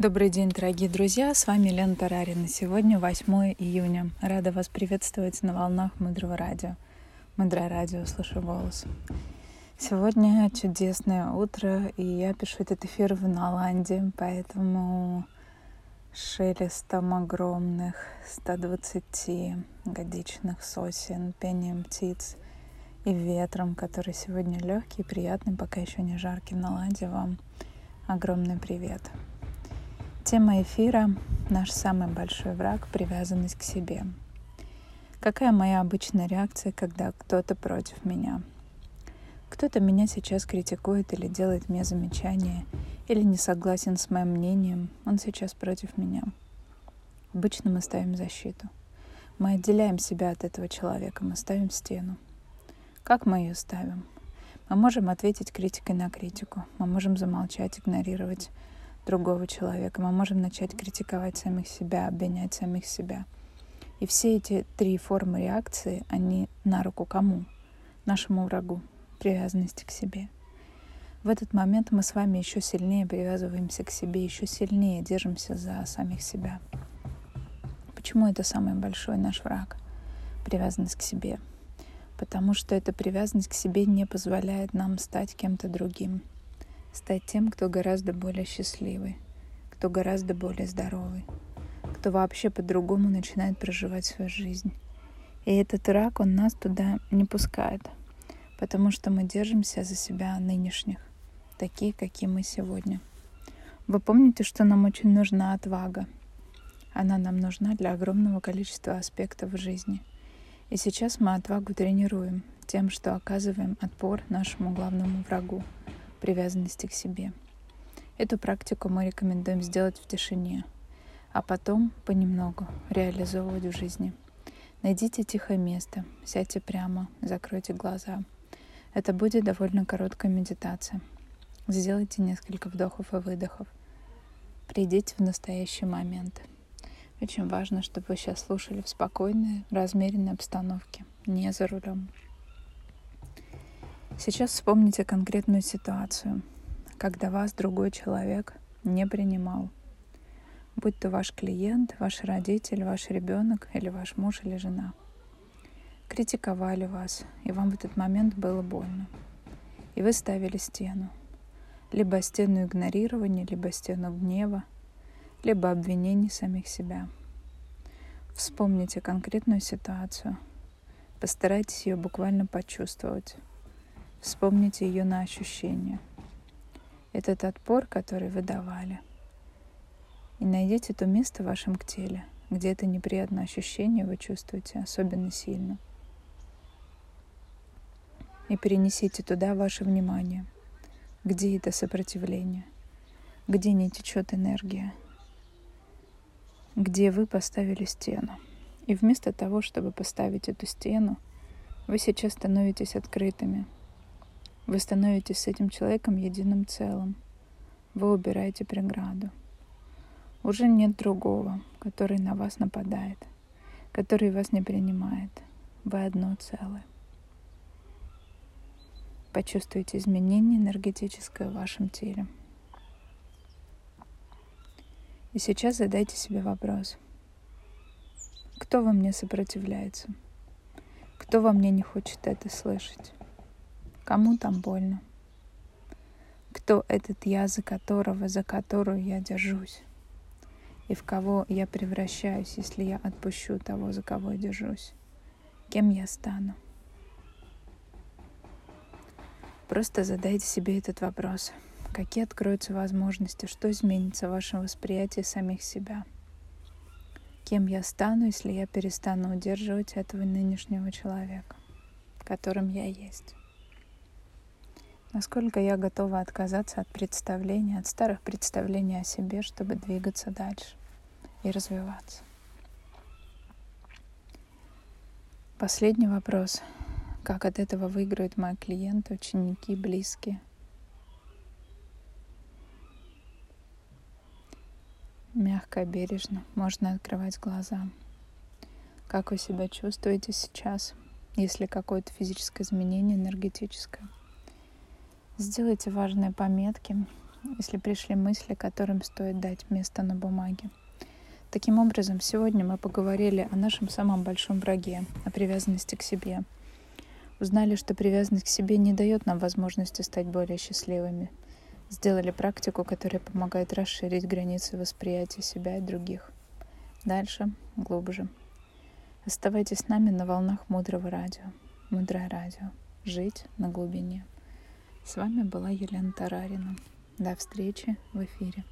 Добрый день, дорогие друзья! С вами Лена Тарарина. Сегодня 8 июня. Рада вас приветствовать на волнах Мудрого радио. Мудрое радио, слышу голос. Сегодня чудесное утро, и я пишу этот эфир в Наланде, поэтому шелестом огромных 120-годичных сосен, пением птиц и ветром, который сегодня легкий, приятный, пока еще не жаркий в Наланде, вам огромный привет. Тема эфира — наш самый большой враг — привязанность к себе. Какая моя обычная реакция, когда кто-то против меня? Кто-то меня сейчас критикует или делает мне замечание, или не согласен с моим мнением, он сейчас против меня. Обычно мы ставим защиту. Мы отделяем себя от этого человека, мы ставим стену. Как мы ее ставим? Мы можем ответить критикой на критику, мы можем замолчать, игнорировать другого человека. Мы можем начать критиковать самих себя, обвинять самих себя. И все эти три формы реакции, они на руку кому? Нашему врагу, привязанности к себе. В этот момент мы с вами еще сильнее привязываемся к себе, еще сильнее держимся за самих себя. Почему это самый большой наш враг? Привязанность к себе. Потому что эта привязанность к себе не позволяет нам стать кем-то другим — стать тем, кто гораздо более счастливый, кто гораздо более здоровый, кто вообще по-другому начинает проживать свою жизнь. И этот рак, он нас туда не пускает, потому что мы держимся за себя нынешних, такие, какие мы сегодня. Вы помните, что нам очень нужна отвага. Она нам нужна для огромного количества аспектов жизни. И сейчас мы отвагу тренируем тем, что оказываем отпор нашему главному врагу — привязанности к себе. Эту практику мы рекомендуем сделать в тишине, а потом понемногу реализовывать в жизни. Найдите тихое место, сядьте прямо, закройте глаза. Это будет довольно короткая медитация. Сделайте несколько вдохов и выдохов. Придите в настоящий момент. Очень важно, чтобы вы сейчас слушали в спокойной, размеренной обстановке, не за рулем. Сейчас вспомните конкретную ситуацию, когда вас другой человек не принимал. Будь то ваш клиент, ваш родитель, ваш ребенок или ваш муж или жена. Критиковали вас, и вам в этот момент было больно. И вы ставили стену. Либо стену игнорирования, либо стену гнева, либо обвинений самих себя. Вспомните конкретную ситуацию. Постарайтесь ее буквально почувствовать. Вспомните ее на ощущение. Этот отпор, который вы давали. И найдите то место в вашем теле, где это неприятное ощущение вы чувствуете особенно сильно. И перенесите туда ваше внимание. Где это сопротивление? Где не течет энергия? Где вы поставили стену? И вместо того, чтобы поставить эту стену, вы сейчас становитесь открытыми — вы становитесь с этим человеком единым целым. Вы убираете преграду. Уже нет другого, который на вас нападает, который вас не принимает. Вы одно целое. Почувствуйте изменение энергетическое в вашем теле. И сейчас задайте себе вопрос. Кто во мне сопротивляется? Кто во мне не хочет это слышать? Кому там больно? Кто этот я, за которого, за которую я держусь? И в кого я превращаюсь, если я отпущу того, за кого я держусь? Кем я стану? Просто задайте себе этот вопрос. Какие откроются возможности, что изменится в вашем восприятии самих себя? Кем я стану, если я перестану удерживать этого нынешнего человека, которым я есть? Насколько я готова отказаться от представления, от старых представлений о себе, чтобы двигаться дальше и развиваться. Последний вопрос. Как от этого выиграют мои клиенты, ученики, близкие? Мягко, бережно можно открывать глаза. Как вы себя чувствуете сейчас, если какое-то физическое изменение энергетическое? Сделайте важные пометки если пришли мысли, которым стоит дать место на бумаге. Таким образом, сегодня мы поговорили о нашем самом большом враге, о привязанности к себе. Узнали, что привязанность к себе не дает нам возможности стать более счастливыми. Сделали практику, которая помогает расширить границы восприятия себя и других. Дальше, глубже. Оставайтесь с нами на волнах мудрого радио. Мудрое радио. Жить на глубине. С вами была Елена Тарарина. До встречи в эфире.